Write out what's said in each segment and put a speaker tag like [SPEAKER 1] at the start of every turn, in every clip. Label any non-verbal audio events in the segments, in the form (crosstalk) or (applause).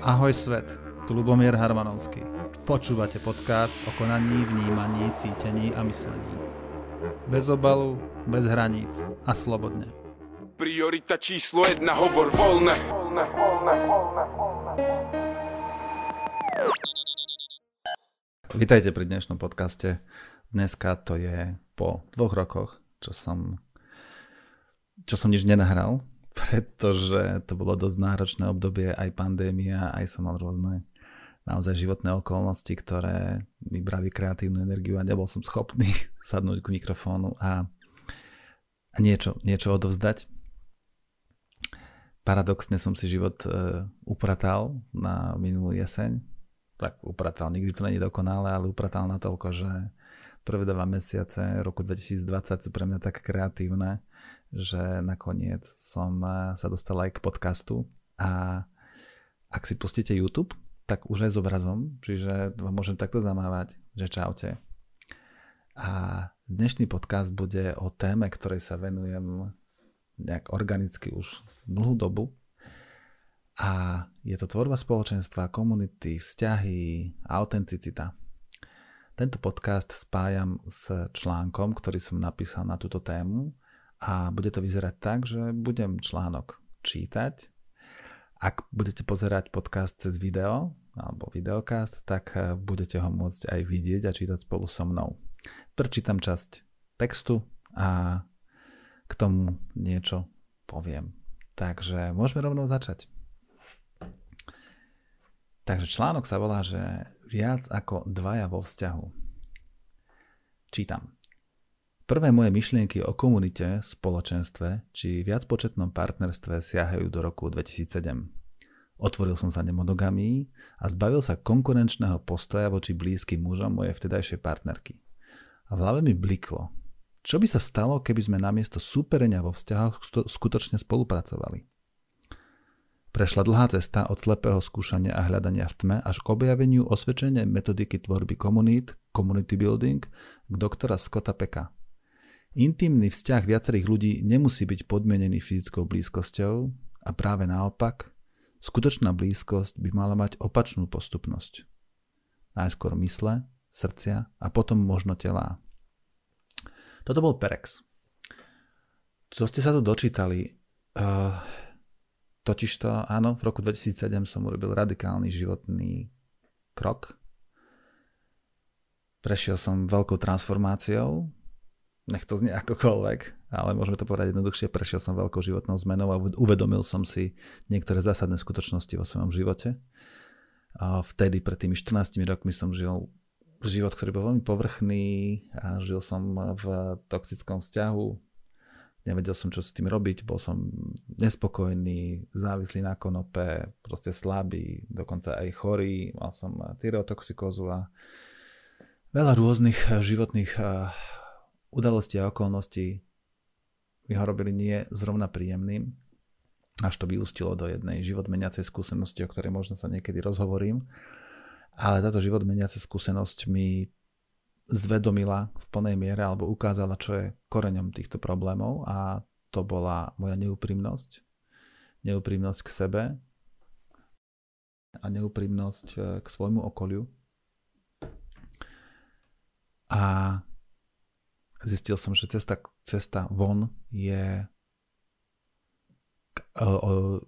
[SPEAKER 1] Ahoj svet, tu Lubomír Harmanovský. Počúvate podcast o konaní, vnímaní, cítení a myslení. Bez obalu, bez hraníc a slobodne.
[SPEAKER 2] Priorita číslo jedna, hovor voľne.
[SPEAKER 1] Vítajte pri dnešnom podcaste. Dneska to je po dvoch rokoch, čo som, čo som nič nenahral, pretože to bolo dosť náročné obdobie, aj pandémia, aj som mal rôzne naozaj životné okolnosti, ktoré mi brali kreatívnu energiu a nebol som schopný (laughs) sadnúť k mikrofónu a, a niečo, niečo odovzdať. Paradoxne som si život e, upratal na minulú jeseň. Tak upratal, nikdy to není dokonalé, ale upratal na toľko, že prvé dva mesiace roku 2020 sú pre mňa tak kreatívne, že nakoniec som eh, sa dostal aj k podcastu a ak si pustíte YouTube, tak už aj s obrazom, čiže vám môžem takto zamávať, že čaute. A dnešný podcast bude o téme, ktorej sa venujem nejak organicky už dlhú dobu. A je to tvorba spoločenstva, komunity, vzťahy, autenticita. Tento podcast spájam s článkom, ktorý som napísal na túto tému a bude to vyzerať tak, že budem článok čítať. Ak budete pozerať podcast cez video alebo videokast, tak eh, budete ho môcť aj vidieť a čítať spolu so mnou. Prečítam časť textu a k tomu niečo poviem. Takže môžeme rovnou začať. Takže článok sa volá, že viac ako dvaja vo vzťahu. Čítam. Prvé moje myšlienky o komunite, spoločenstve či viacpočetnom partnerstve siahajú do roku 2007. Otvoril som sa nemonogamii a zbavil sa konkurenčného postoja voči blízkym mužom mojej vtedajšej partnerky. A v hlave mi bliklo, čo by sa stalo, keby sme namiesto súperenia vo vzťahoch skutočne spolupracovali. Prešla dlhá cesta od slepého skúšania a hľadania v tme až k objaveniu osvedčenia metodiky tvorby komunít, community building, k doktora Scotta Peka – Intimný vzťah viacerých ľudí nemusí byť podmienený fyzickou blízkosťou a práve naopak, skutočná blízkosť by mala mať opačnú postupnosť. Najskôr mysle, srdcia a potom možno telá. Toto bol Perex. Co ste sa tu dočítali? Uh, totižto, áno, v roku 2007 som urobil radikálny životný krok. Prešiel som veľkou transformáciou, nech to znie akokoľvek, ale môžeme to povedať jednoduchšie, prešiel som veľkou životnou zmenou a uvedomil som si niektoré zásadné skutočnosti vo svojom živote. A vtedy, pred tými 14 rokmi som žil život, ktorý bol veľmi povrchný a žil som v toxickom vzťahu. Nevedel som, čo s tým robiť, bol som nespokojný, závislý na konope, proste slabý, dokonca aj chorý, mal som tyreotoxikózu a veľa rôznych životných udalosti a okolnosti mi ho robili nie zrovna príjemným, až to vyústilo do jednej život meniacej skúsenosti, o ktorej možno sa niekedy rozhovorím. Ale táto život meniaca skúsenosť mi zvedomila v plnej miere alebo ukázala, čo je koreňom týchto problémov a to bola moja neúprimnosť. Neúprimnosť k sebe a neúprimnosť e, k svojmu okoliu. A zistil som, že cesta, cesta von je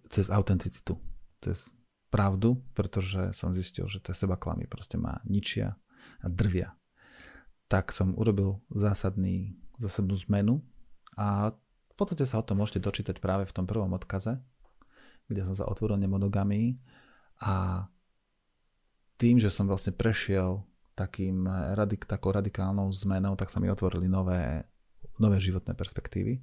[SPEAKER 1] cez autenticitu. Cez pravdu, pretože som zistil, že to seba klamy proste má ničia a drvia. Tak som urobil zásadný, zásadnú zmenu a v podstate sa o tom môžete dočítať práve v tom prvom odkaze, kde som sa otvoril nemonogamii a tým, že som vlastne prešiel takým, eh, radik, takou radikálnou zmenou, tak sa mi otvorili nové, nové životné perspektívy.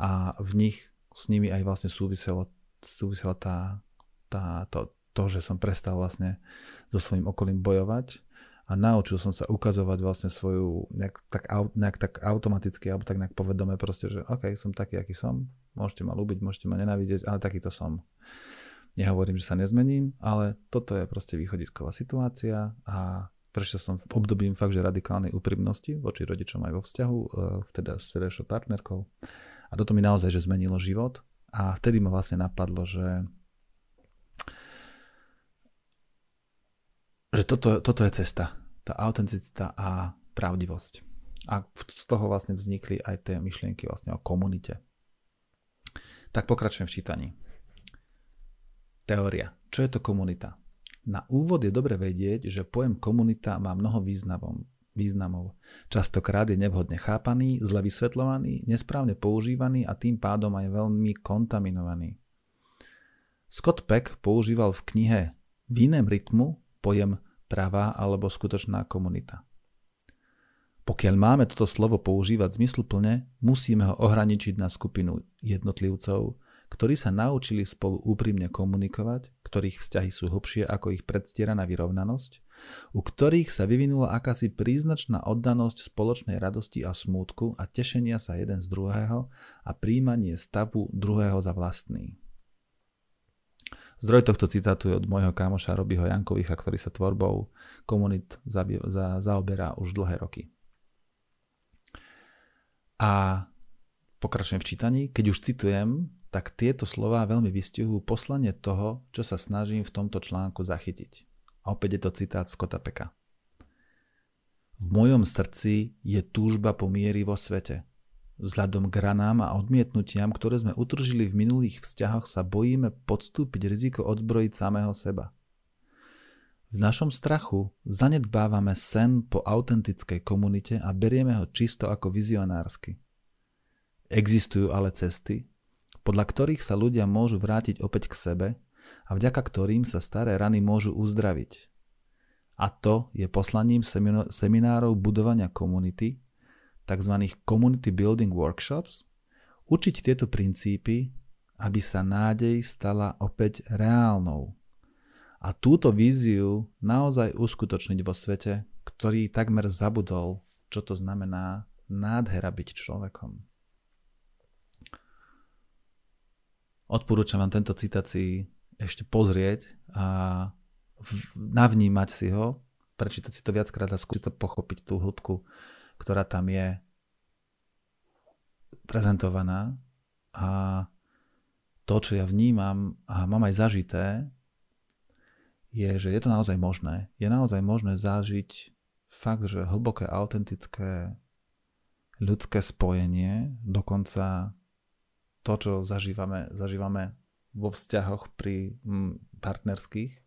[SPEAKER 1] A v nich s nimi aj vlastne súviselo, súvisela tá, tá, to, to, že som prestal vlastne so svojím okolím bojovať a naučil som sa ukazovať vlastne svoju nejak tak, nejak tak automaticky alebo tak nejak povedome proste, že OK, som taký, aký som, môžete ma ľúbiť, môžete ma nenávidieť, ale takýto som. Nehovorím, že sa nezmením, ale toto je proste východisková situácia a prešiel som v období fakt, že radikálnej úprimnosti voči rodičom aj vo vzťahu, e, vteda s vtedajšou partnerkou. A toto mi naozaj že zmenilo život A vtedy ma vlastne napadlo, že, že toto, toto je cesta. Tá autenticita a pravdivosť. A z toho vlastne vznikli aj tie myšlienky vlastne o komunite. Tak pokračujem v čítaní. Teória. Čo je to komunita? Na úvod je dobre vedieť, že pojem komunita má mnoho významov. významov. Častokrát je nevhodne chápaný, zle vysvetľovaný, nesprávne používaný a tým pádom aj veľmi kontaminovaný. Scott Peck používal v knihe v iném rytmu pojem pravá alebo skutočná komunita. Pokiaľ máme toto slovo používať zmysluplne, musíme ho ohraničiť na skupinu jednotlivcov, ktorí sa naučili spolu úprimne komunikovať, ktorých vzťahy sú hlbšie ako ich predstieraná vyrovnanosť, u ktorých sa vyvinula akási príznačná oddanosť spoločnej radosti a smútku a tešenia sa jeden z druhého a príjmanie stavu druhého za vlastný. Zdroj tohto citátu je od môjho kamoša Robyho Jankovicha, ktorý sa tvorbou komunit zaoberá už dlhé roky. A pokračujem v čítaní. Keď už citujem, tak tieto slová veľmi vystihujú poslanie toho, čo sa snažím v tomto článku zachytiť. A opäť je to citát Scotta Peka. V mojom srdci je túžba po miery vo svete. Vzhľadom k ranám a odmietnutiam, ktoré sme utržili v minulých vzťahoch, sa bojíme podstúpiť riziko odbrojiť samého seba. V našom strachu zanedbávame sen po autentickej komunite a berieme ho čisto ako vizionársky. Existujú ale cesty, podľa ktorých sa ľudia môžu vrátiť opäť k sebe a vďaka ktorým sa staré rany môžu uzdraviť. A to je poslaním seminárov budovania komunity, tzv. community building workshops, učiť tieto princípy, aby sa nádej stala opäť reálnou a túto víziu naozaj uskutočniť vo svete, ktorý takmer zabudol, čo to znamená nádhera byť človekom. Odporúčam vám tento citát si ešte pozrieť a navnímať si ho, prečítať si to viackrát a skúsiť pochopiť tú hĺbku, ktorá tam je prezentovaná a to, čo ja vnímam a mám aj zažité, je, že je to naozaj možné. Je naozaj možné zažiť fakt, že hlboké, autentické ľudské spojenie, dokonca to, čo zažívame, zažívame vo vzťahoch pri partnerských,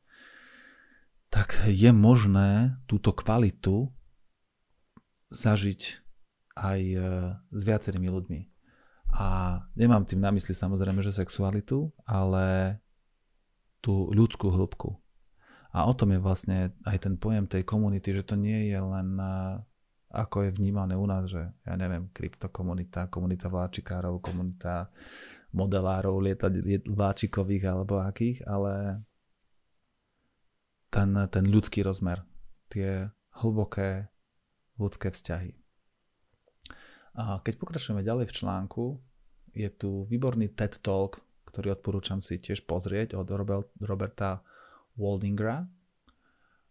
[SPEAKER 1] tak je možné túto kvalitu zažiť aj e, s viacerými ľuďmi. A nemám tým na mysli samozrejme, že sexualitu, ale tú ľudskú hĺbku. A o tom je vlastne aj ten pojem tej komunity, že to nie je len ako je vnímané u nás, že ja neviem, kryptokomunita, komunita vláčikárov, komunita modelárov, lietať vláčikových alebo akých, ale ten, ten ľudský rozmer, tie hlboké ľudské vzťahy. A keď pokračujeme ďalej v článku, je tu výborný TED Talk, ktorý odporúčam si tiež pozrieť od Roberta Waldingera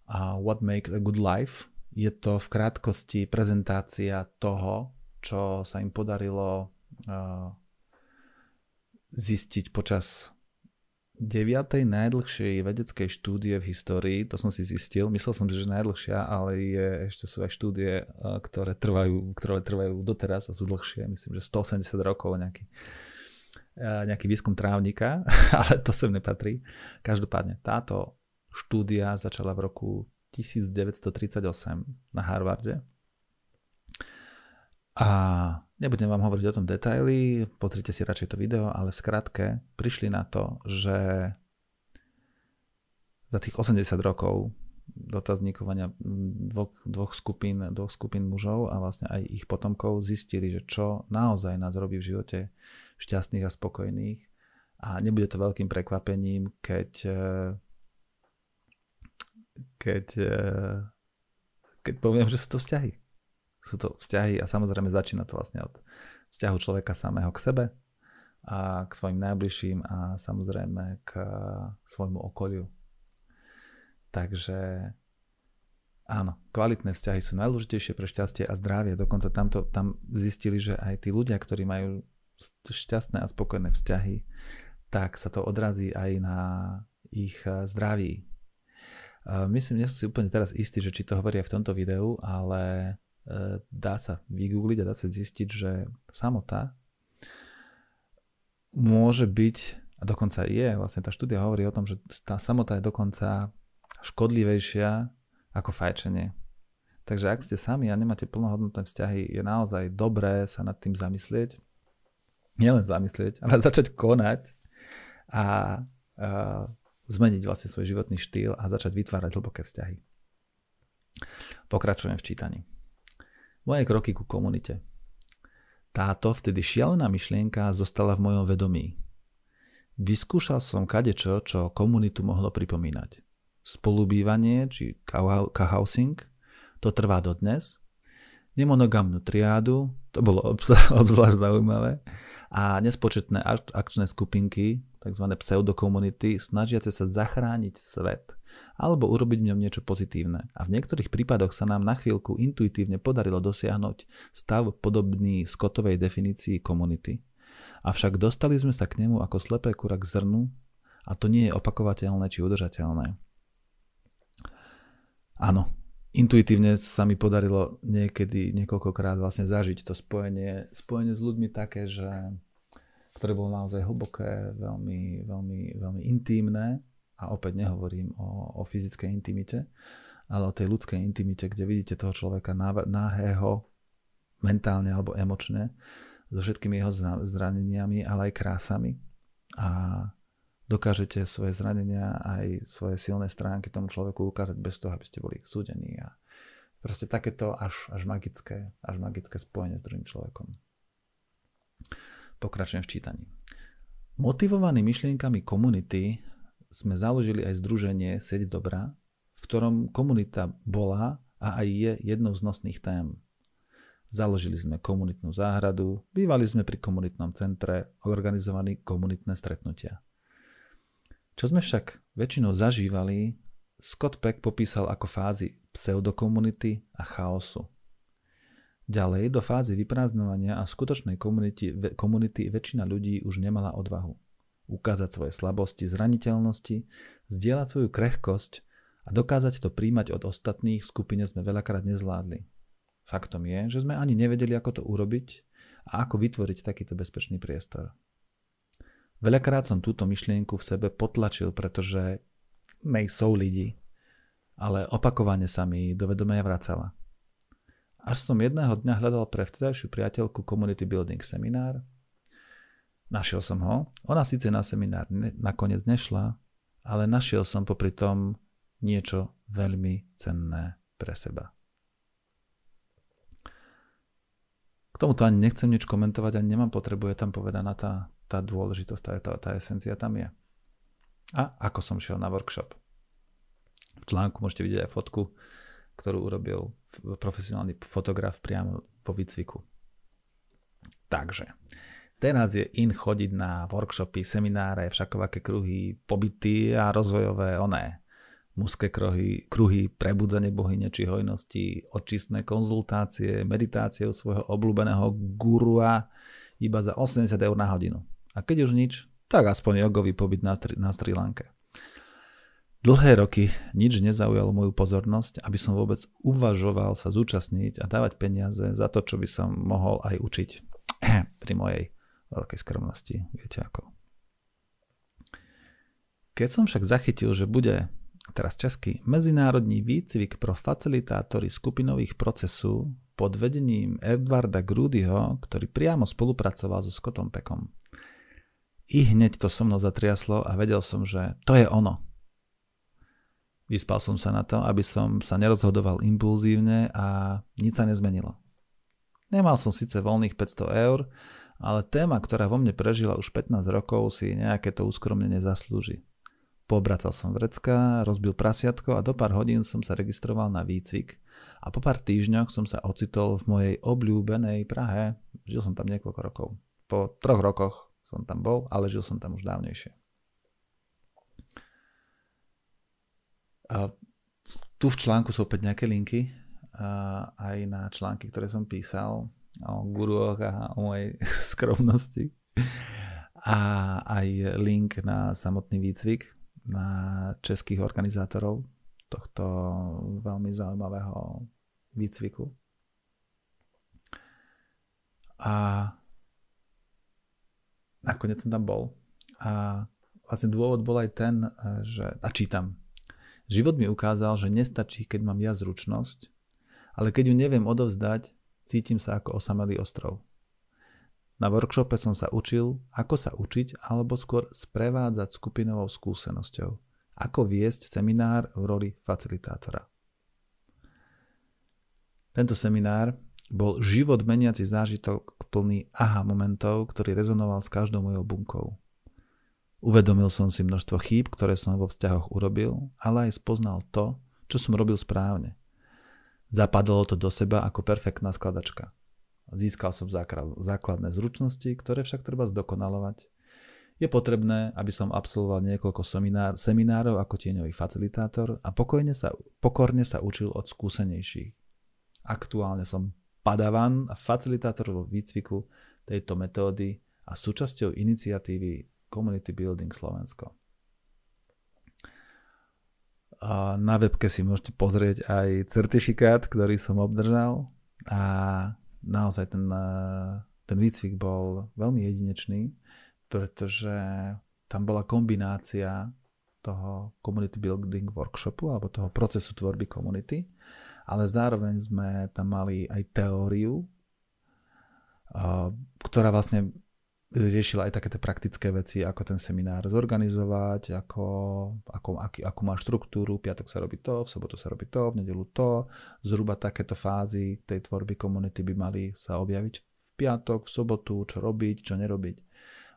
[SPEAKER 1] a What Makes a Good Life. Je to v krátkosti prezentácia toho, čo sa im podarilo uh, zistiť počas 9. najdlhšej vedeckej štúdie v histórii, to som si zistil, myslel som že najdlhšia, ale je, ešte sú aj štúdie, uh, ktoré trvajú, ktoré trvajú doteraz a sú dlhšie, myslím, že 180 rokov nejaký nejaký výskum trávnika, (laughs) ale to sem nepatrí. Každopádne táto štúdia začala v roku 1938 na Harvarde. A nebudem vám hovoriť o tom detaily, pozrite si radšej to video, ale v skratke prišli na to, že za tých 80 rokov dotazníkovania dvoch, dvoch, skupín, dvoch skupín mužov a vlastne aj ich potomkov zistili, že čo naozaj nás robí v živote šťastných a spokojných. A nebude to veľkým prekvapením, keď, eh, keď, eh, keď poviem, že sú to vzťahy. Sú to vzťahy a samozrejme začína to vlastne od vzťahu človeka samého k sebe a k svojim najbližším a samozrejme k svojmu okoliu. Takže áno, kvalitné vzťahy sú najdôležitejšie pre šťastie a zdravie. Dokonca tamto, tam zistili, že aj tí ľudia, ktorí majú šťastné a spokojné vzťahy, tak sa to odrazí aj na ich zdraví. Eh, myslím, nie som si úplne teraz istý, že či to hovorí aj v tomto videu, ale eh, dá sa vygoogliť a dá sa zistiť, že samota môže byť, a dokonca je, vlastne tá štúdia hovorí o tom, že tá samota je dokonca škodlivejšia ako fajčenie. Takže ak ste sami a nemáte plnohodnotné vzťahy, je naozaj dobré sa nad tým zamyslieť. Nielen zamyslieť, ale (laughs) začať konať a, a zmeniť vlastne svoj životný štýl a začať vytvárať hlboké vzťahy. Pokračujem v čítaní. Moje kroky ku komunite. Táto vtedy šialená myšlienka zostala v mojom vedomí. Vyskúšal som kadečo, čo komunitu mohlo pripomínať. Spolubývanie, či cohousing, to trvá dodnes. Nemonogamnú triádu, to bolo (laughs) obzvlášť zaujímavé. A nespočetné akčné skupinky, tzv. pseudokomunity, snažiace sa zachrániť svet alebo urobiť v ňom niečo pozitívne. A v niektorých prípadoch sa nám na chvíľku intuitívne podarilo dosiahnuť stav podobný Scottovej definícii komunity. Avšak dostali sme sa k nemu ako slepé kura k zrnu a to nie je opakovateľné či udržateľné. Áno, intuitívne sa mi podarilo niekedy niekoľkokrát vlastne zažiť to spojenie, spojenie s ľuďmi také, že ktoré bolo naozaj hlboké, veľmi, veľmi, veľmi intímne a opäť nehovorím o, o fyzickej intimite, ale o tej ľudskej intimite, kde vidíte toho človeka náhého, mentálne alebo emočne, so všetkými jeho zraneniami, ale aj krásami. A dokážete svoje zranenia aj svoje silné stránky tomu človeku ukázať bez toho, aby ste boli súdení a proste takéto až, až magické, až magické spojenie s druhým človekom. Pokračujem v čítaní. Motivovaní myšlienkami komunity sme založili aj združenie Sieť dobra, v ktorom komunita bola a aj je jednou z nosných tém. Založili sme komunitnú záhradu, bývali sme pri komunitnom centre, organizovali komunitné stretnutia. Čo sme však väčšinou zažívali, Scott Peck popísal ako fázy pseudokomunity a chaosu. Ďalej, do fázy vyprázdnovania a skutočnej komunity, komunity väčšina ľudí už nemala odvahu. Ukázať svoje slabosti, zraniteľnosti, zdieľať svoju krehkosť a dokázať to príjmať od ostatných skupine sme veľakrát nezvládli. Faktom je, že sme ani nevedeli, ako to urobiť a ako vytvoriť takýto bezpečný priestor. Veľakrát som túto myšlienku v sebe potlačil, pretože nej sú lidi, ale opakovane sa mi do vedomia vracala. Až som jedného dňa hľadal pre vtedajšiu priateľku Community Building seminár. Našiel som ho. Ona síce na seminár ne- nakoniec nešla, ale našiel som popri tom niečo veľmi cenné pre seba. K tomuto ani nechcem nič komentovať, ani nemám potrebu, je tam povedaná tá tá dôležitosť, tá, tá, tá esencia tam je. A ako som šiel na workshop. V článku môžete vidieť aj fotku, ktorú urobil profesionálny fotograf priamo vo výcviku. Takže, teraz je in chodiť na workshopy, semináre, všakovaké kruhy, pobyty a rozvojové oné mužské kruhy, kruhy prebudzanie bohyne či hojnosti, očistné konzultácie, meditácie u svojho obľúbeného gurua iba za 80 eur na hodinu. A keď už nič, tak aspoň jogový pobyt na, na Sri Lanke. Dlhé roky nič nezaujalo moju pozornosť, aby som vôbec uvažoval sa zúčastniť a dávať peniaze za to, čo by som mohol aj učiť. (clears throat) Pri mojej veľkej skromnosti, viete ako. Keď som však zachytil, že bude, teraz český, medzinárodný výcvik pro facilitátory skupinových procesu pod vedením Edvarda Grudyho, ktorý priamo spolupracoval so Scottom Peckom, i hneď to so mnou zatriaslo a vedel som, že to je ono. Vyspal som sa na to, aby som sa nerozhodoval impulzívne a nič sa nezmenilo. Nemal som síce voľných 500 eur, ale téma, ktorá vo mne prežila už 15 rokov, si nejaké to uskromnenie zaslúži. Pobracal som vrecka, rozbil prasiatko a do pár hodín som sa registroval na výcvik a po pár týždňoch som sa ocitol v mojej obľúbenej Prahe. Žil som tam niekoľko rokov. Po troch rokoch som tam bol, ale žil som tam už dávnejšie. Tu v článku sú opäť nejaké linky a aj na články, ktoré som písal. o guruoch a o mojej (laughs) skromnosti. A aj link na samotný výcvik na českých organizátorov tohto veľmi zaujímavého výcviku. A nakoniec som tam bol. A vlastne dôvod bol aj ten, že, a čítam, život mi ukázal, že nestačí, keď mám ja zručnosť, ale keď ju neviem odovzdať, cítim sa ako osamelý ostrov. Na workshope som sa učil, ako sa učiť alebo skôr sprevádzať skupinovou skúsenosťou. Ako viesť seminár v roli facilitátora. Tento seminár bol život meniaci zážitok plný aha momentov, ktorý rezonoval s každou mojou bunkou. Uvedomil som si množstvo chýb, ktoré som vo vzťahoch urobil, ale aj spoznal to, čo som robil správne. Zapadlo to do seba ako perfektná skladačka. Získal som základné zručnosti, ktoré však treba zdokonalovať. Je potrebné, aby som absolvoval niekoľko seminár, seminárov ako tieňový facilitátor a pokojne sa, pokorne sa učil od skúsenejších. Aktuálne som padavan a facilitátor vo výcviku tejto metódy a súčasťou iniciatívy Community Building Slovensko. A na webke si môžete pozrieť aj certifikát, ktorý som obdržal a naozaj ten, eh, ten výcvik bol veľmi jedinečný, pretože tam bola kombinácia toho community building workshopu alebo toho procesu tvorby komunity, ale zároveň sme tam mali aj teóriu, eh, ktorá vlastne riešila aj také tie praktické veci, ako ten seminár zorganizovať, ako, ako, aký, akú má štruktúru, piatok sa robí to, v sobotu sa robí to, v nedelu to. Zhruba takéto fázy tej tvorby komunity by mali sa objaviť v piatok, v sobotu, čo robiť, čo nerobiť.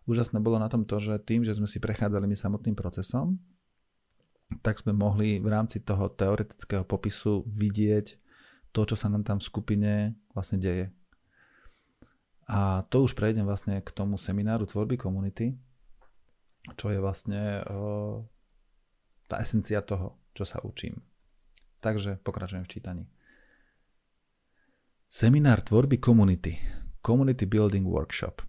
[SPEAKER 1] Úžasné bolo na tom to, že tým, že sme si prechádzali my samotným procesom, tak sme mohli v rámci toho teoretického popisu vidieť to, čo sa nám tam v skupine vlastne deje a to už prejdem vlastne k tomu semináru tvorby komunity, čo je vlastne uh, tá esencia toho, čo sa učím. Takže pokračujem v čítaní. Seminár tvorby komunity. Community Building Workshop.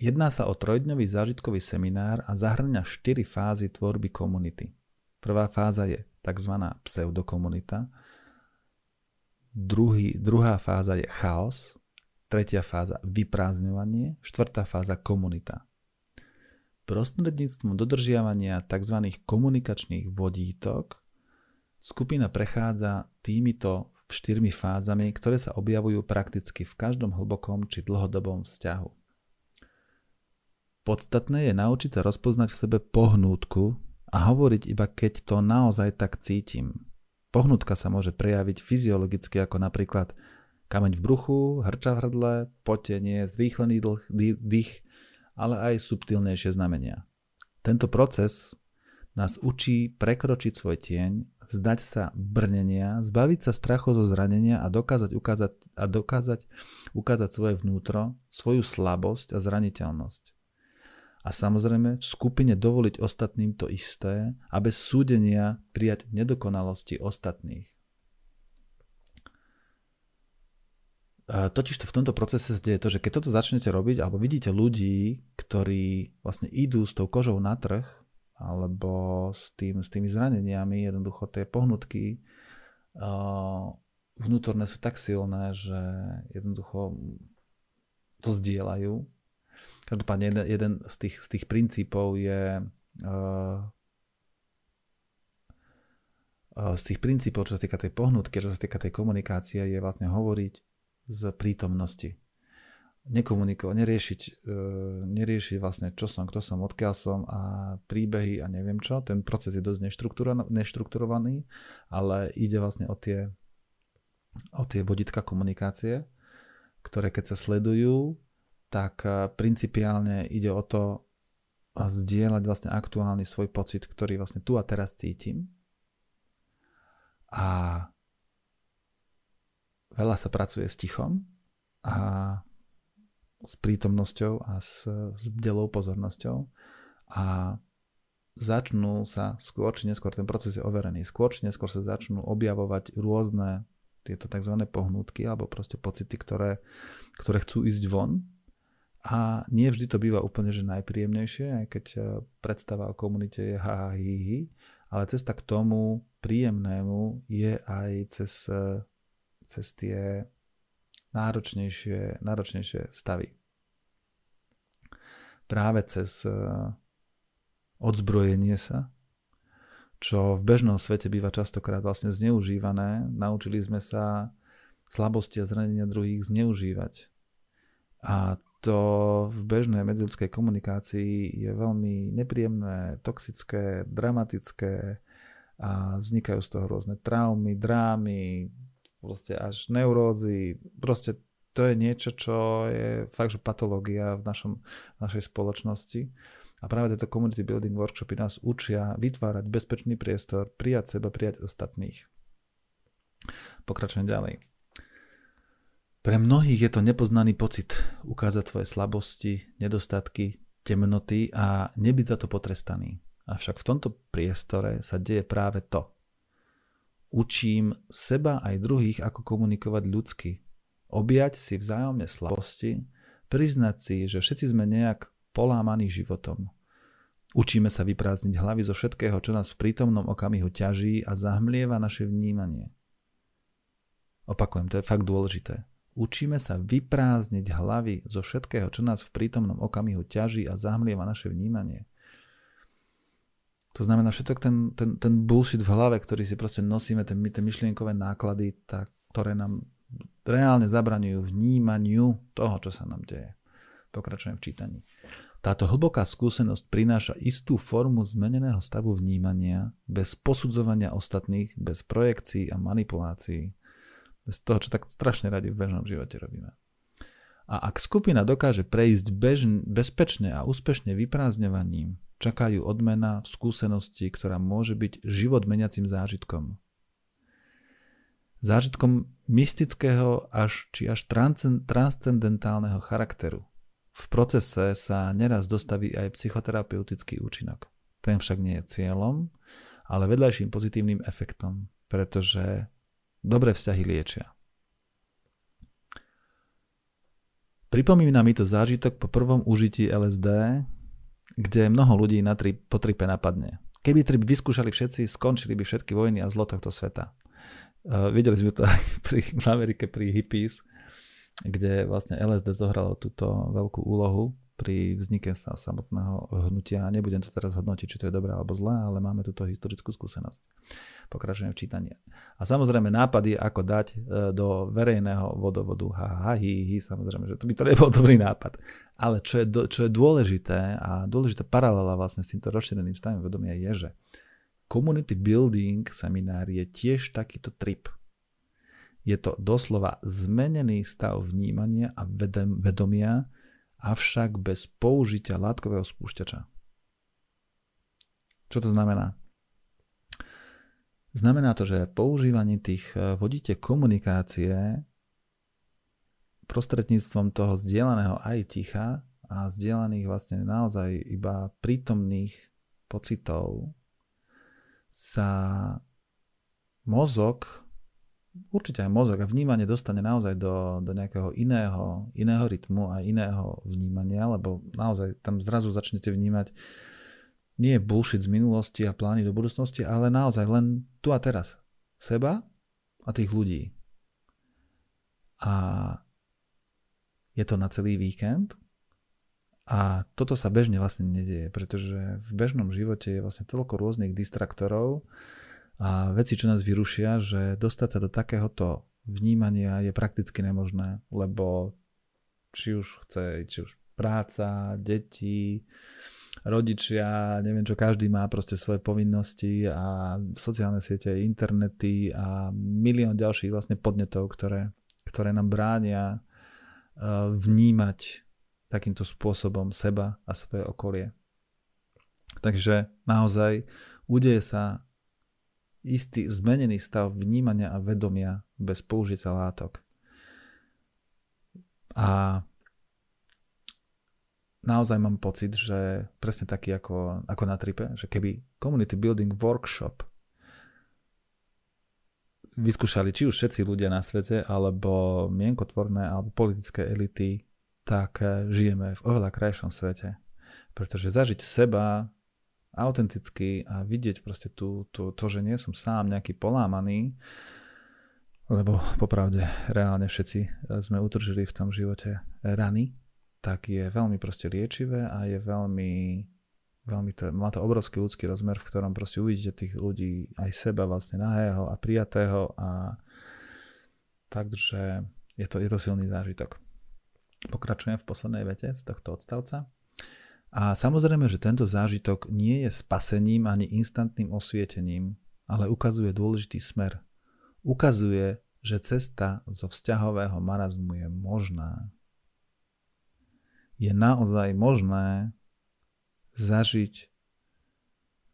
[SPEAKER 1] Jedná sa o trojdňový zážitkový seminár a zahrňa štyri fázy tvorby komunity. Prvá fáza je tzv. pseudokomunita, druhý, druhá fáza je chaos, tretia fáza vyprázdňovanie, štvrtá fáza komunita. Prostredníctvom dodržiavania tzv. komunikačných vodítok skupina prechádza týmito štyrmi fázami, ktoré sa objavujú prakticky v každom hlbokom či dlhodobom vzťahu. Podstatné je naučiť sa rozpoznať v sebe pohnútku a hovoriť iba keď to naozaj tak cítim. Pohnutka sa môže prejaviť fyziologicky ako napríklad Kameň v bruchu, hrča v hrdle, potenie, zrýchlený dých, ale aj subtilnejšie znamenia. Tento proces nás učí prekročiť svoj tieň, zdať sa brnenia, zbaviť sa strachu zo zranenia a dokázať ukázať, a dokázať ukázať svoje vnútro, svoju slabosť a zraniteľnosť. A samozrejme v skupine dovoliť ostatným to isté a bez súdenia prijať nedokonalosti ostatných. Totiž to v tomto procese sa deje to, že keď toto začnete robiť, alebo vidíte ľudí, ktorí vlastne idú s tou kožou na trh, alebo s, tým, s tými zraneniami, jednoducho tie pohnutky uh, vnútorné sú tak silné, že jednoducho to zdieľajú. Každopádne jeden, jeden z, tých, z tých princípov je uh, z tých princípov, čo sa týka tej pohnutky, čo sa týka tej komunikácie, je vlastne hovoriť z prítomnosti. Nekomunikovať, neriešiť, e, neriešiť vlastne čo som, kto som, odkiaľ som a príbehy a neviem čo. Ten proces je dosť neštrukturovaný, ale ide vlastne o tie, o tie voditka komunikácie, ktoré keď sa sledujú, tak e, principiálne ide o to zdieľať vlastne aktuálny svoj pocit, ktorý vlastne tu a teraz cítim. A veľa sa pracuje s tichom a s prítomnosťou a s, s bdelou pozornosťou a začnú sa skôr či neskôr, ten proces je overený, skôr či neskôr sa začnú objavovať rôzne tieto tzv. pohnútky alebo proste pocity, ktoré, ktoré chcú ísť von a nie vždy to býva úplne že najpríjemnejšie, aj keď e, predstava o komunite je ha hi, hi, ale cesta k tomu príjemnému je aj cez, e, cez tie náročnejšie, náročnejšie stavy. Práve cez e, odzbrojenie sa, čo v bežnom svete býva častokrát vlastne zneužívané. Naučili sme sa slabosti a zranenia druhých zneužívať. A to v bežnej medziludskej komunikácii je veľmi nepríjemné, toxické, dramatické a vznikajú z toho rôzne traumy, drámy, proste až neurózy. Proste to je niečo, čo je fakt, že patológia v, našom, našej spoločnosti. A práve tieto community building workshopy nás učia vytvárať bezpečný priestor, prijať seba, prijať ostatných. Pokračujem ďalej. Pre mnohých je to nepoznaný pocit ukázať svoje slabosti, nedostatky, temnoty a nebyť za to potrestaný. Avšak v tomto priestore sa deje práve to. Učím seba aj druhých, ako komunikovať ľudsky. Objať si vzájomne slabosti, priznať si, že všetci sme nejak polámaný životom. Učíme sa vyprázdniť hlavy zo všetkého, čo nás v prítomnom okamihu ťaží a zahmlieva naše vnímanie. Opakujem, to je fakt dôležité. Učíme sa vyprázdniť hlavy zo všetkého, čo nás v prítomnom okamihu ťaží a zahmlieva naše vnímanie. To znamená všetok ten, ten, ten bullshit v hlave, ktorý si proste nosíme, ten, tie myšlienkové náklady, tak, ktoré nám reálne zabraňujú vnímaniu toho, čo sa nám deje. Pokračujem v čítaní. Táto hlboká skúsenosť prináša istú formu zmeneného stavu vnímania bez posudzovania ostatných, bez projekcií a manipulácií. Bez toho, čo tak strašne radi v bežnom živote robíme. A ak skupina dokáže prejsť bežn, bezpečne a úspešne vyprázdňovaním, čakajú odmena v skúsenosti, ktorá môže byť život meniacim zážitkom. Zážitkom mystického až či až transcendentálneho charakteru. V procese sa neraz dostaví aj psychoterapeutický účinok. Ten však nie je cieľom, ale vedľajším pozitívnym efektom, pretože dobré vzťahy liečia. Pripomína mi to zážitok po prvom užití LSD, kde mnoho ľudí na tri, po tripe napadne. Keby trip vyskúšali všetci, skončili by všetky vojny a zlo tohto sveta. Uh, videli sme to aj (laughs) pri, v Amerike pri hippies, kde vlastne LSD zohralo túto veľkú úlohu pri vznike sa samotného hnutia. Nebudem to teraz hodnotiť, či to je dobré alebo zlé, ale máme túto historickú skúsenosť. Pokračujem v čítaní. A samozrejme nápady, ako dať e, do verejného vodovodu ha, ha, hi, hi, samozrejme, že to by to nebol dobrý nápad. Ale čo je, čo je dôležité a dôležitá paralela vlastne s týmto rozšíreným stavom vedomia je, že community building seminár je tiež takýto trip je to doslova zmenený stav vnímania a vedomia, avšak bez použitia látkového spúšťača. Čo to znamená? Znamená to, že používanie tých eh, vodíte komunikácie prostredníctvom toho zdieľaného aj ticha a zdieľaných vlastne naozaj iba prítomných pocitov sa mozog určite aj mozog a vnímanie dostane naozaj do, do nejakého iného, iného rytmu a iného vnímania, lebo naozaj tam zrazu začnete vnímať nie bullshit z minulosti a plány do budúcnosti, ale naozaj len tu a teraz. Seba a tých ľudí. A je to na celý víkend a toto sa bežne vlastne nedieje, pretože v bežnom živote je vlastne toľko rôznych distraktorov, a veci, čo nás vyrušia, že dostať sa do takéhoto vnímania je prakticky nemožné, lebo či už chce, či už práca, deti, rodičia, neviem čo, každý má proste svoje povinnosti a sociálne siete, internety a milión ďalších vlastne podnetov, ktoré, ktoré nám bránia e, vnímať takýmto spôsobom seba a svoje okolie. Takže naozaj udeje sa istý zmenený stav vnímania a vedomia bez použitia látok. A naozaj mám pocit, že presne taký ako, ako na tripe, že keby Community Building Workshop vyskúšali či už všetci ľudia na svete, alebo mienkotvorné, alebo politické elity, tak eh, žijeme v oveľa krajšom svete. Pretože zažiť seba autenticky a vidieť proste tú, tú, to, že nie som sám nejaký polámaný, lebo popravde reálne všetci eh, sme utržili v tom živote rany, tak je veľmi proste liečivé a je veľmi veľmi to, má to obrovský ľudský rozmer, v ktorom proste uvidíte tých ľudí aj seba vlastne nahého a prijatého a fakt, že je to, je to silný zážitok. Pokračujem v poslednej vete z tohto odstavca. A samozrejme, že tento zážitok nie je spasením ani instantným osvietením, ale ukazuje dôležitý smer. Ukazuje, že cesta zo vzťahového marazmu je možná. Je naozaj možné zažiť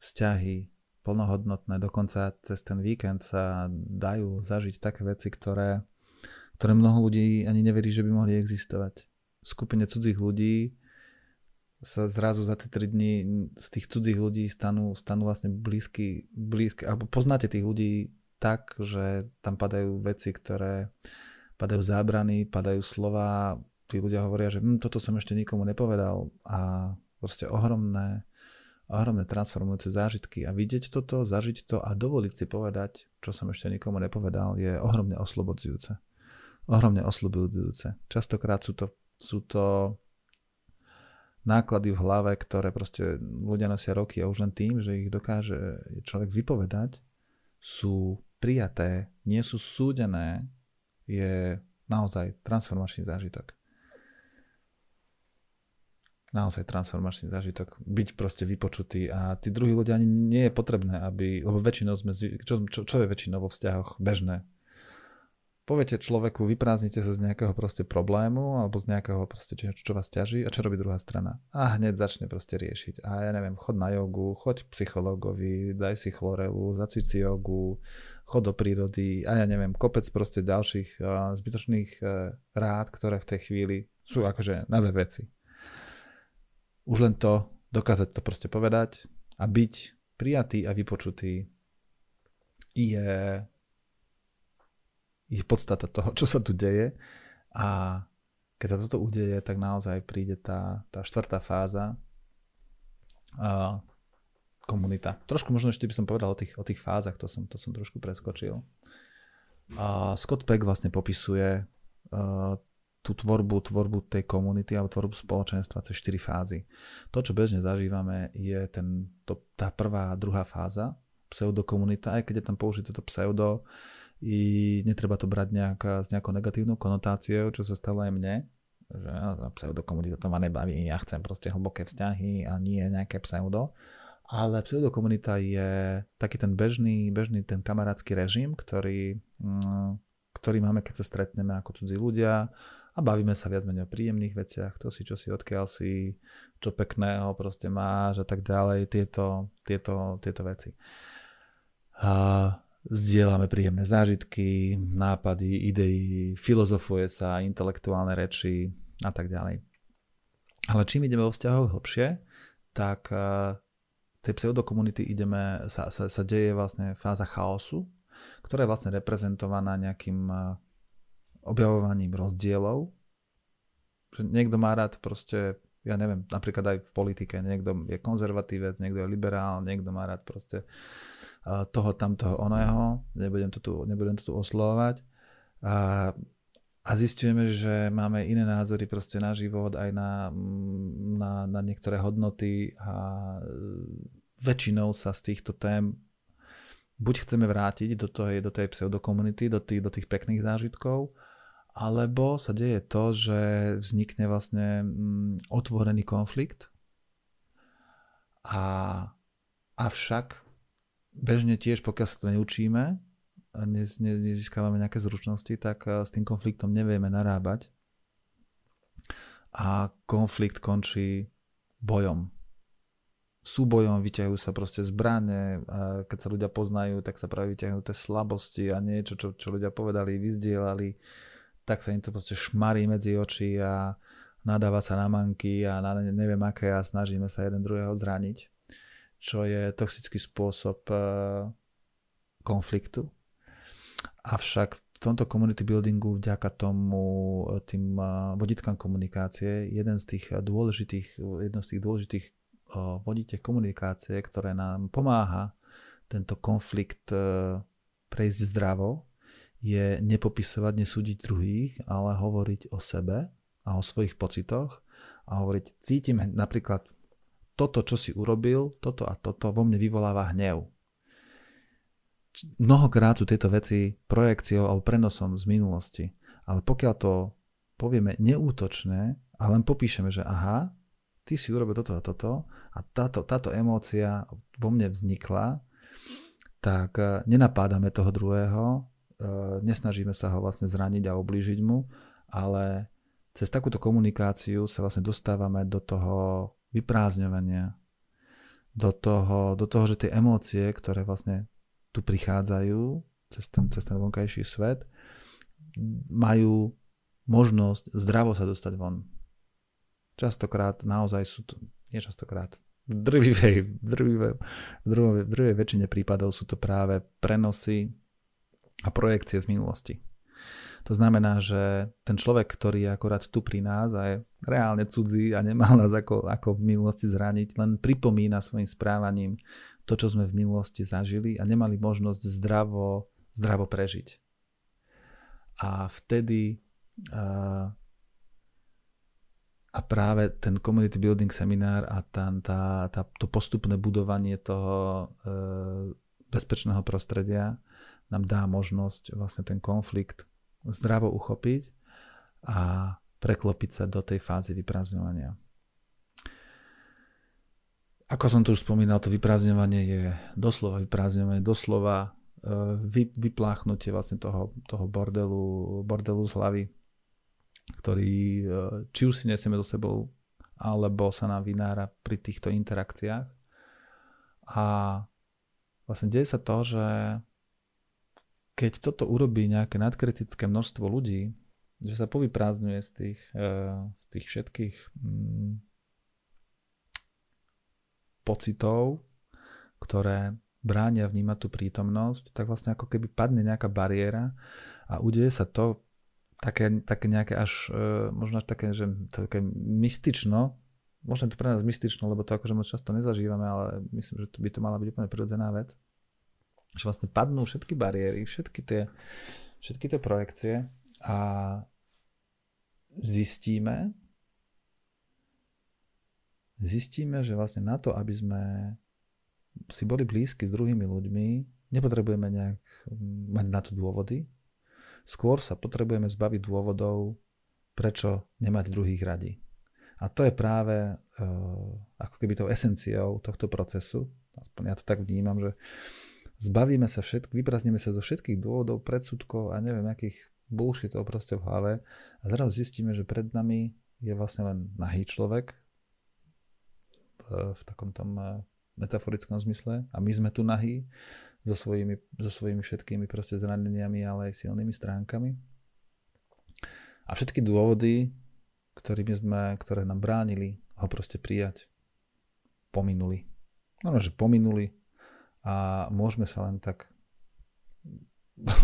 [SPEAKER 1] vzťahy plnohodnotné, dokonca cez ten víkend sa dajú zažiť také veci, ktoré, ktoré mnoho ľudí ani neverí, že by mohli existovať. V skupine cudzích ľudí sa zrazu za tie 3 dní z tých cudzích ľudí stanú, stanú vlastne blízky, blízky, alebo poznáte tých ľudí tak, že tam padajú veci, ktoré padajú zábrany, padajú slova, tí ľudia hovoria, že hm, toto som ešte nikomu nepovedal a proste ohromné, ohromné transformujúce zážitky a vidieť toto, zažiť to a dovoliť si povedať, čo som ešte nikomu nepovedal, je ohromne oslobodzujúce. Ohromne oslobodzujúce. Častokrát sú to, sú to náklady v hlave, ktoré proste ľudia nosia roky a už len tým, že ich dokáže človek vypovedať, sú prijaté, nie sú súdené, je naozaj transformačný zážitok naozaj transformačný zážitok, byť proste vypočutý a tí druhí ľudia ani nie je potrebné, aby, lebo väčšinou sme, čo, čo, čo je väčšinou vo vzťahoch bežné? Poviete človeku, vyprázdnite sa z nejakého proste problému alebo z nejakého proste, čo, čo vás ťaží a čo robí druhá strana? A hneď začne proste riešiť. A ja neviem, chod na jogu, choď k psychologovi, daj si chlorelu, zacvič si jogu, chod do prírody a ja neviem, kopec proste ďalších uh, zbytočných uh, rád, ktoré v tej chvíli sú akože nové veci už len to, dokázať to proste povedať a byť prijatý a vypočutý je, je podstata toho, čo sa tu deje a keď sa toto udeje, tak naozaj príde tá, tá štvrtá fáza a komunita. Trošku možno ešte by som povedal o tých, o tých fázach, to som, to som trošku preskočil. A Scott Peck vlastne popisuje uh, tú tvorbu, tvorbu tej komunity alebo tvorbu spoločenstva cez 4 fázy. To, čo bežne zažívame, je ten, to, tá prvá a druhá fáza, pseudokomunita, aj keď je tam použité to pseudo, i netreba to brať nejak, s nejakou negatívnou konotáciou, čo sa stalo aj mne, že pseudokomunita to ma nebaví, ja chcem proste hlboké vzťahy a nie nejaké pseudo. Ale pseudokomunita je taký ten bežný, bežný ten kamarátsky režim, ktorý, mm, ktorý máme, keď sa stretneme ako cudzí ľudia, a bavíme sa viac menej o príjemných veciach, to si, čo si, odkiaľ si, čo pekného proste máš a tak ďalej, tieto, tieto, tieto veci. Zdieľame príjemné zážitky, nápady, idei, filozofuje sa, intelektuálne reči a tak ďalej. Ale čím ideme vo vzťahoch hlbšie, tak v tej pseudokomunity ideme, sa, sa, sa deje vlastne fáza chaosu, ktorá je vlastne reprezentovaná nejakým objavovaním rozdielov. Že niekto má rád proste, ja neviem, napríklad aj v politike, niekto je konzervatívec, niekto je liberál, niekto má rád proste toho, tamtoho, oného, nebudem to tu, nebudem to tu oslovať. A, a zistujeme, že máme iné názory proste na život, aj na, na, na niektoré hodnoty a väčšinou sa z týchto tém buď chceme vrátiť do tej, do tej pseudokomunity, do tých, do tých pekných zážitkov, alebo sa deje to, že vznikne vlastne mm, otvorený konflikt a avšak bežne tiež, pokiaľ sa to neučíme a nezískávame nejaké zručnosti, tak eh, s tým konfliktom nevieme narábať. A konflikt končí bojom. Súbojom vyťahujú sa proste zbrane, a keď sa ľudia poznajú, tak sa práve vyťahujú tie slabosti a niečo, čo, čo ľudia povedali, vyzdielali tak sa im to proste šmarí medzi oči a nadáva sa na manky a na neviem aké a snažíme sa jeden druhého zraniť, čo je toxický spôsob e, konfliktu. avšak v tomto community buildingu vďaka tomu e, tým e, vodítkam komunikácie, jeden z tých dôležitých, jedno z tých dôležitých vodítek komunikácie, ktoré nám pomáha tento konflikt prejsť zdravo, je nepopisovať, nesúdiť druhých, ale hovoriť o sebe a o svojich pocitoch a hovoriť, cítim napríklad toto, čo si urobil, toto a toto vo mne vyvoláva hnev. Mnohokrát sú tieto veci projekciou alebo prenosom z minulosti. Ale pokiaľ to povieme neútočne a len popíšeme, že aha, ty si urobil toto a toto a táto, táto emócia vo mne vznikla, tak eh, nenapádame toho druhého, eh, nesnažíme sa ho vlastne zraniť a oblížiť mu, ale cez takúto komunikáciu sa vlastne dostávame do toho vyprázdňovania, do toho, do toho, že tie emócie, ktoré vlastne tu prichádzajú cez ten, cez ten vonkajší svet, majú možnosť zdravo sa dostať von. Častokrát naozaj sú to, nie častokrát, v drvivej, v drvivej, v drvivej, v drvivej väčšine prípadov sú to práve prenosy a projekcie z minulosti. To znamená, že ten človek, ktorý je akorát tu pri nás a je reálne cudzí a nemal nás ako, ako v minulosti zraniť, len pripomína svojim správaním to, čo sme v minulosti zažili a nemali možnosť zdravo, zdravo prežiť. A vtedy a, a práve ten community building seminár a tá, tá, tá, to postupné budovanie toho e, bezpečného prostredia nám dá možnosť vlastne ten konflikt zdravo uchopiť a preklopiť sa do tej fázy vyprázdňovania. Ako som tu už spomínal, to vyprázdňovanie je doslova vyprázdňovanie, doslova e, vy, vypláchnutie vlastne toho, toho bordelu, bordelu z hlavy, ktorý e, či už si nesieme do sebou, alebo sa nám vynára pri týchto interakciách. A vlastne deje sa to, že keď toto urobí nejaké nadkritické množstvo ľudí, že sa povyprázdňuje z tých, eh, z tých všetkých mm, pocitov, ktoré bránia vnímať tú prítomnosť, tak vlastne ako keby padne nejaká bariéra a udeje sa to také, také nejaké až, eh, možno až také, že také mystično, možno to pre nás mystično, lebo to akože moc často nezažívame, ale myslím, že to by to mala byť úplne prirodzená vec že vlastne padnú všetky bariéry, všetky tie, všetky tie projekcie a zistíme, zistíme, že vlastne na to, aby sme si boli blízki s druhými ľuďmi, nepotrebujeme nejak mať na to dôvody. Skôr sa potrebujeme zbaviť dôvodov, prečo nemať druhých radí. A to je práve uh, ako keby tou esenciou tohto procesu. Aspoň ja to tak vnímam, že zbavíme sa všetk, vyprazníme sa zo všetkých dôvodov, predsudkov a neviem akých bullshitov proste v hlave a zrazu zistíme, že pred nami je vlastne len nahý človek v takom tom eh, metaforickom zmysle a my sme tu nahý so svojimi, so svojimi všetkými proste zraneniami, ale aj silnými stránkami. A všetky dôvody, ktorými sme, ktoré nám bránili ho proste prijať, pominuli. No, že pominuli, a môžeme sa len tak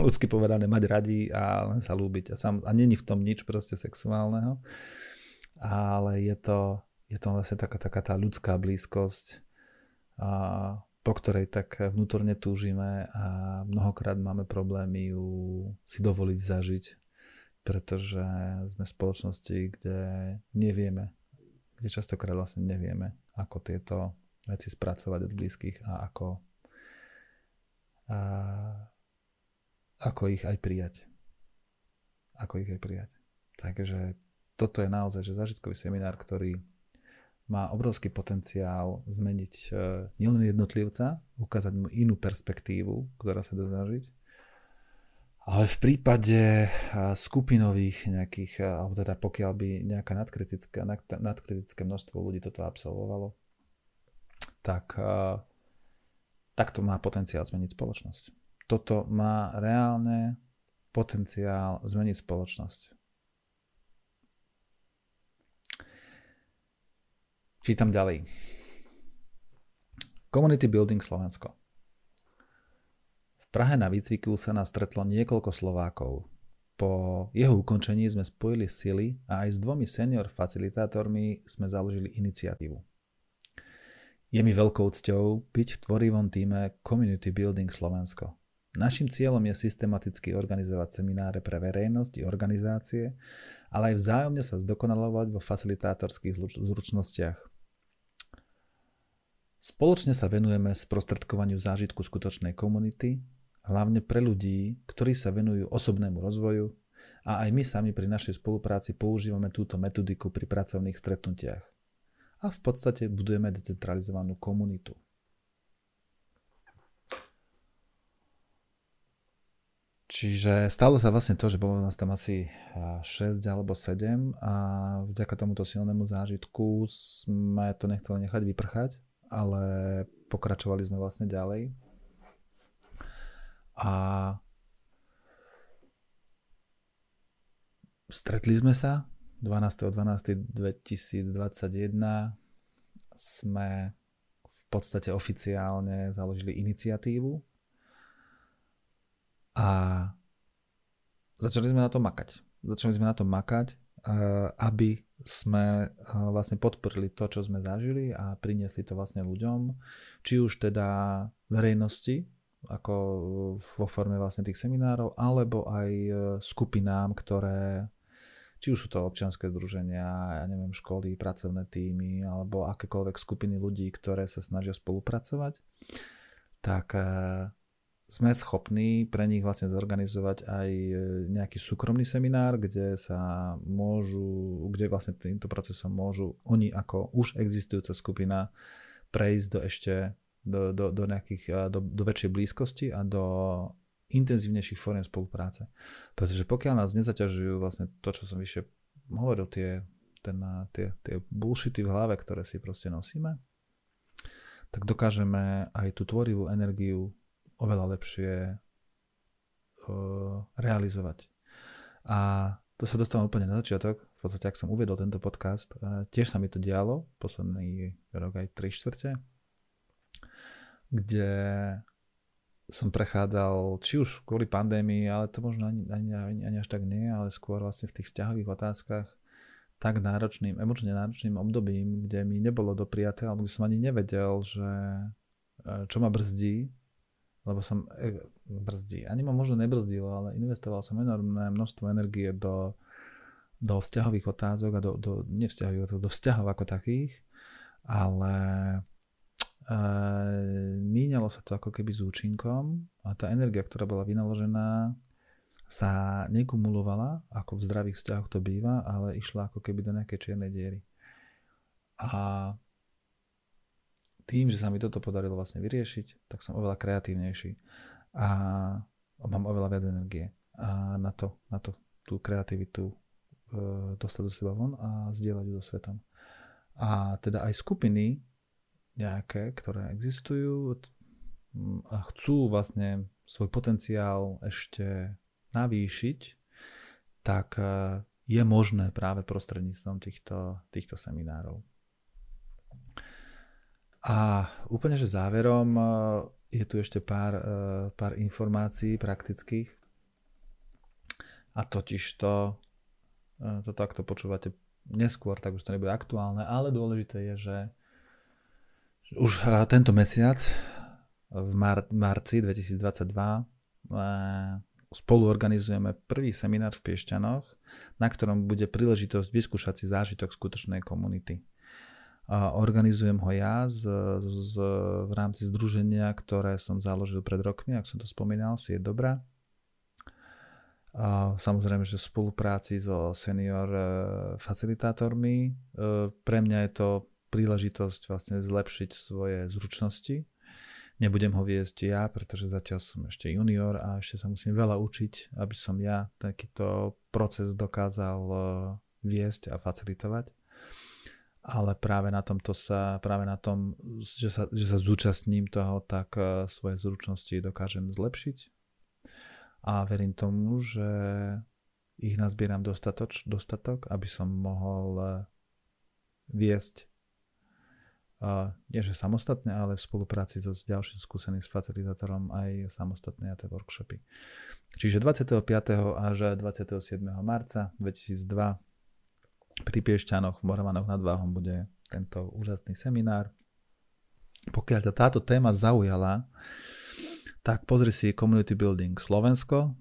[SPEAKER 1] ľudsky povedané mať radi a len sa lúbiť. A, sam, a není v tom nič proste sexuálneho, ale je to, je to vlastne taká, taká tá ľudská blízkosť, a, po ktorej tak vnútorne túžime a mnohokrát máme problémy ju si dovoliť zažiť, pretože sme v spoločnosti, kde nevieme, kde častokrát vlastne nevieme, ako tieto veci spracovať od blízkych a ako a ako ich aj prijať. Ako ich aj prijať. Takže toto je naozaj že zažitkový seminár, ktorý má obrovský potenciál zmeniť e, nielen jednotlivca, ukázať mu inú perspektívu, ktorá sa dá zažiť, ale v prípade e, skupinových nejakých, e, alebo teda pokiaľ by nejaká nadkritické, nadkritické množstvo ľudí toto absolvovalo, tak takto má potenciál zmeniť spoločnosť. Toto má reálne potenciál zmeniť spoločnosť. Čítam ďalej. Community Building Slovensko. V Prahe na výcviku sa nás stretlo niekoľko Slovákov. Po jeho ukončení sme spojili sily a aj s dvomi senior facilitátormi sme založili iniciatívu. Je mi veľkou cťou byť v tvorivom týme Community Building Slovensko. Našim cieľom je systematicky organizovať semináre pre verejnosť i organizácie, ale aj vzájomne sa zdokonalovať vo facilitátorských zručnostiach. Spoločne sa venujeme sprostredkovaniu zážitku skutočnej komunity, hlavne pre ľudí, ktorí sa venujú osobnému rozvoju a aj my sami pri našej spolupráci používame túto metodiku pri pracovných stretnutiach. A v podstate budujeme decentralizovanú komunitu. Čiže stalo sa vlastne to, že bolo nás tam asi 6 alebo 7 a vďaka tomuto silnému zážitku sme to nechceli nechať vyprchať, ale pokračovali sme vlastne ďalej a stretli sme sa 12.12.2021 sme v podstate oficiálne založili iniciatívu a začali sme na to makať. Začali sme na to makať, aby sme vlastne podporili to, čo sme zažili a priniesli to vlastne ľuďom, či už teda verejnosti, ako vo forme vlastne tých seminárov, alebo aj e, skupinám, ktoré či už sú to občianske združenia, ja neviem, školy, pracovné týmy, alebo akékoľvek skupiny ľudí, ktoré sa snažia spolupracovať, tak e, sme schopní pre nich vlastne zorganizovať aj e, nejaký súkromný seminár, kde sa môžu, kde vlastne týmto procesom môžu oni ako už existujúca skupina prejsť do ešte do, do, do, nejakých, do, do väčšej blízkosti a do intenzívnejších fóriem spolupráce. Pretože pokiaľ nás nezaťažujú vlastne to, čo som vyššie hovoril, tie, ten, tie, tie bullshity v hlave, ktoré si proste nosíme, tak dokážeme aj tú tvorivú energiu oveľa lepšie uh, realizovať. A to sa dostávam úplne na začiatok. V podstate, ak som uvedol tento podcast, uh, tiež sa mi to dialo, posledný rok aj 3 štvrte kde som prechádzal, či už kvôli pandémii, ale to možno ani, ani, ani, až tak nie, ale skôr vlastne v tých vzťahových otázkach tak náročným, emočne náročným obdobím, kde mi nebolo dopriaté, alebo kde som ani nevedel, že e, čo ma brzdí, lebo som e, brzdí, ani ma možno nebrzdilo, ale investoval som enormné množstvo energie do, do vzťahových otázok a do, do nevzťahových, do vzťahov ako takých, ale míňalo sa to ako keby s účinkom a tá energia, ktorá bola vynaložená, sa nekumulovala, ako v zdravých vzťahoch to býva, ale išla ako keby do nejakej čiernej diery. A tým, že sa mi toto podarilo vlastne vyriešiť, tak som oveľa kreatívnejší a mám oveľa viac energie a na to, na to tú kreativitu e, dostať do seba von a zdieľať ju so svetom. A teda aj skupiny, nejaké, ktoré existujú a chcú vlastne svoj potenciál ešte navýšiť, tak e, je možné práve prostredníctvom týchto, týchto seminárov. A úplne, že záverom e, je tu ešte pár, e, pár informácií praktických. A totiž to, to takto počúvate neskôr, tak už to nebude aktuálne, ale dôležité je, že už tento mesiac, v mar- marci 2022, spolu organizujeme prvý seminár v Piešťanoch, na ktorom bude príležitosť vyskúšať si zážitok skutočnej komunity. Organizujem ho ja z, z, v rámci združenia, ktoré som založil pred rokmi, ak som to spomínal, si je dobrá. Samozrejme, že v spolupráci so senior e, facilitátormi. E, pre mňa je to príležitosť vlastne zlepšiť svoje zručnosti. Nebudem ho viesť ja, pretože zatiaľ som ešte junior a ešte sa musím veľa učiť, aby som ja takýto proces dokázal e, viesť a facilitovať. Ale práve na tomto sa, práve na tom, že sa, že sa zúčastním toho, tak e, svoje zručnosti dokážem zlepšiť. A verím tomu, že ich nazbieram dostatoč, dostatok, aby som mohol e, viesť Uh, nie že samostatne, ale v spolupráci so s ďalším skúseným s facilitátorom aj samostatné tie workshopy. Čiže 25. až 27. marca 2002 pri Piešťanoch v Moravanoch nad Váhom bude tento úžasný seminár. Pokiaľ ťa táto téma zaujala, tak pozri si Community Building Slovensko,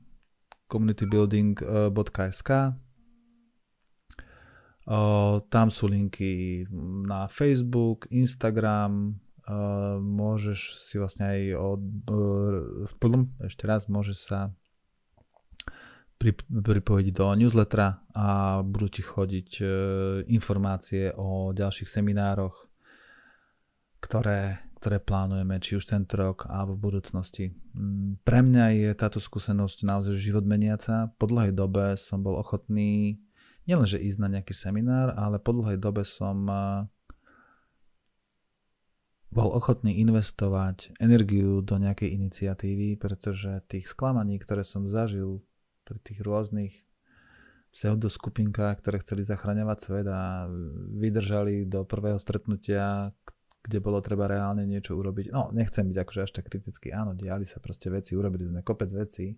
[SPEAKER 1] communitybuilding.sk tam sú linky na Facebook, Instagram, môžeš si vlastne aj od, ešte raz, môžeš sa pripojiť do newslettera a budú ti chodiť e, informácie o ďalších seminároch, ktoré, ktoré plánujeme, či už tento rok alebo v budúcnosti. Mm, pre mňa je táto skúsenosť naozaj život meniaca. Po dlhej dobe som bol ochotný nielenže ísť na nejaký seminár, ale po dlhej dobe som bol ochotný investovať energiu do nejakej iniciatívy, pretože tých sklamaní, ktoré som zažil pri tých rôznych pseudoskupinkách, ktoré chceli zachraňovať svet a vydržali do prvého stretnutia, kde bolo treba reálne niečo urobiť. No, nechcem byť akože až tak kritický. Áno, diali sa proste veci, urobili sme kopec veci,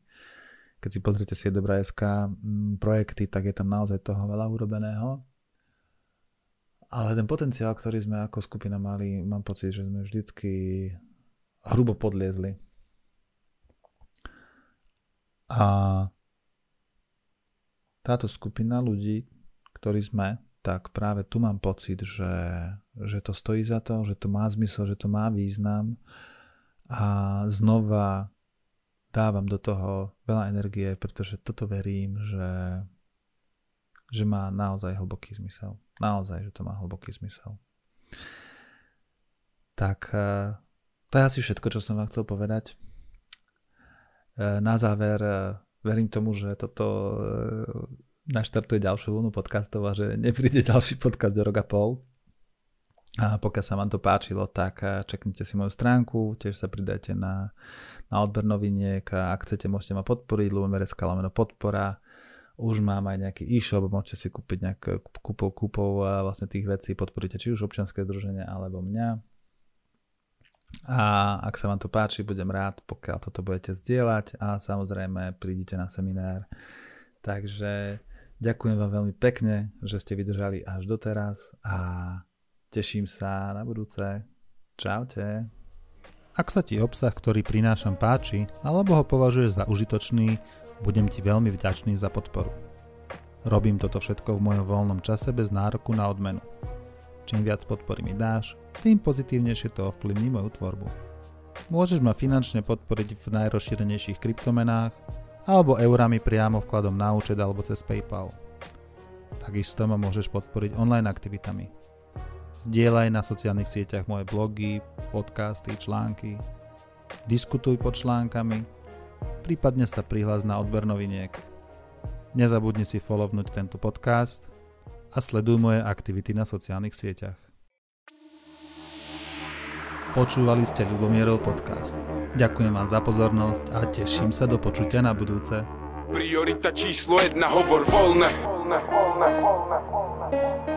[SPEAKER 1] keď si pozrite si Dobrá SK mm, projekty, tak je tam naozaj toho veľa urobeného. Ale ten potenciál, ktorý sme ako skupina mali, mám pocit, že sme vždycky hrubo podliezli. A táto skupina ľudí, ktorí sme, tak práve tu mám pocit, že, že to stojí za to, že to má zmysel, že to má význam a znova dávam do toho veľa energie, pretože toto verím, že, že má naozaj hlboký zmysel. Naozaj, že to má hlboký zmysel. Tak e, to je asi všetko, čo som vám chcel povedať. E, na záver e, verím tomu, že toto naštartuje ďalšiu vlnu podcastov a že nepríde ďalší podcast do roka pol. A pokiaľ sa vám to páčilo, tak čeknite si moju stránku, tiež sa pridajte na na odber noviniek a ak chcete, môžete ma podporiť, Lumereska lomeno podpora. Už mám aj nejaký e-shop, môžete si kúpiť nejak kúpov, kúpov vlastne tých vecí, podporíte či už občianske združenie alebo mňa. A ak sa vám to páči, budem rád, pokiaľ toto budete zdieľať a samozrejme prídite na seminár. Takže ďakujem vám veľmi pekne, že ste vydržali až doteraz a teším sa na budúce. Čaute.
[SPEAKER 3] Ak sa ti obsah, ktorý prinášam páči, alebo ho považuješ za užitočný, budem ti veľmi vďačný za podporu. Robím toto všetko v mojom voľnom čase bez nároku na odmenu. Čím viac podpory mi dáš, tým pozitívnejšie to ovplyvní moju tvorbu. Môžeš ma finančne podporiť v najrozšírenejších kryptomenách alebo eurami priamo vkladom na účet alebo cez PayPal. Takisto ma môžeš podporiť online aktivitami, Zdieľaj na sociálnych sieťach moje blogy, podcasty, články. Diskutuj pod článkami, prípadne sa prihlás na odber noviniek. Nezabudni si follownúť tento podcast a sleduj moje aktivity na sociálnych sieťach. Počúvali ste Ľubomierov podcast. Ďakujem vám za pozornosť a teším sa do počutia na budúce.
[SPEAKER 2] Priorita číslo jedna, hovor voľne. voľne, voľne, voľne, voľne.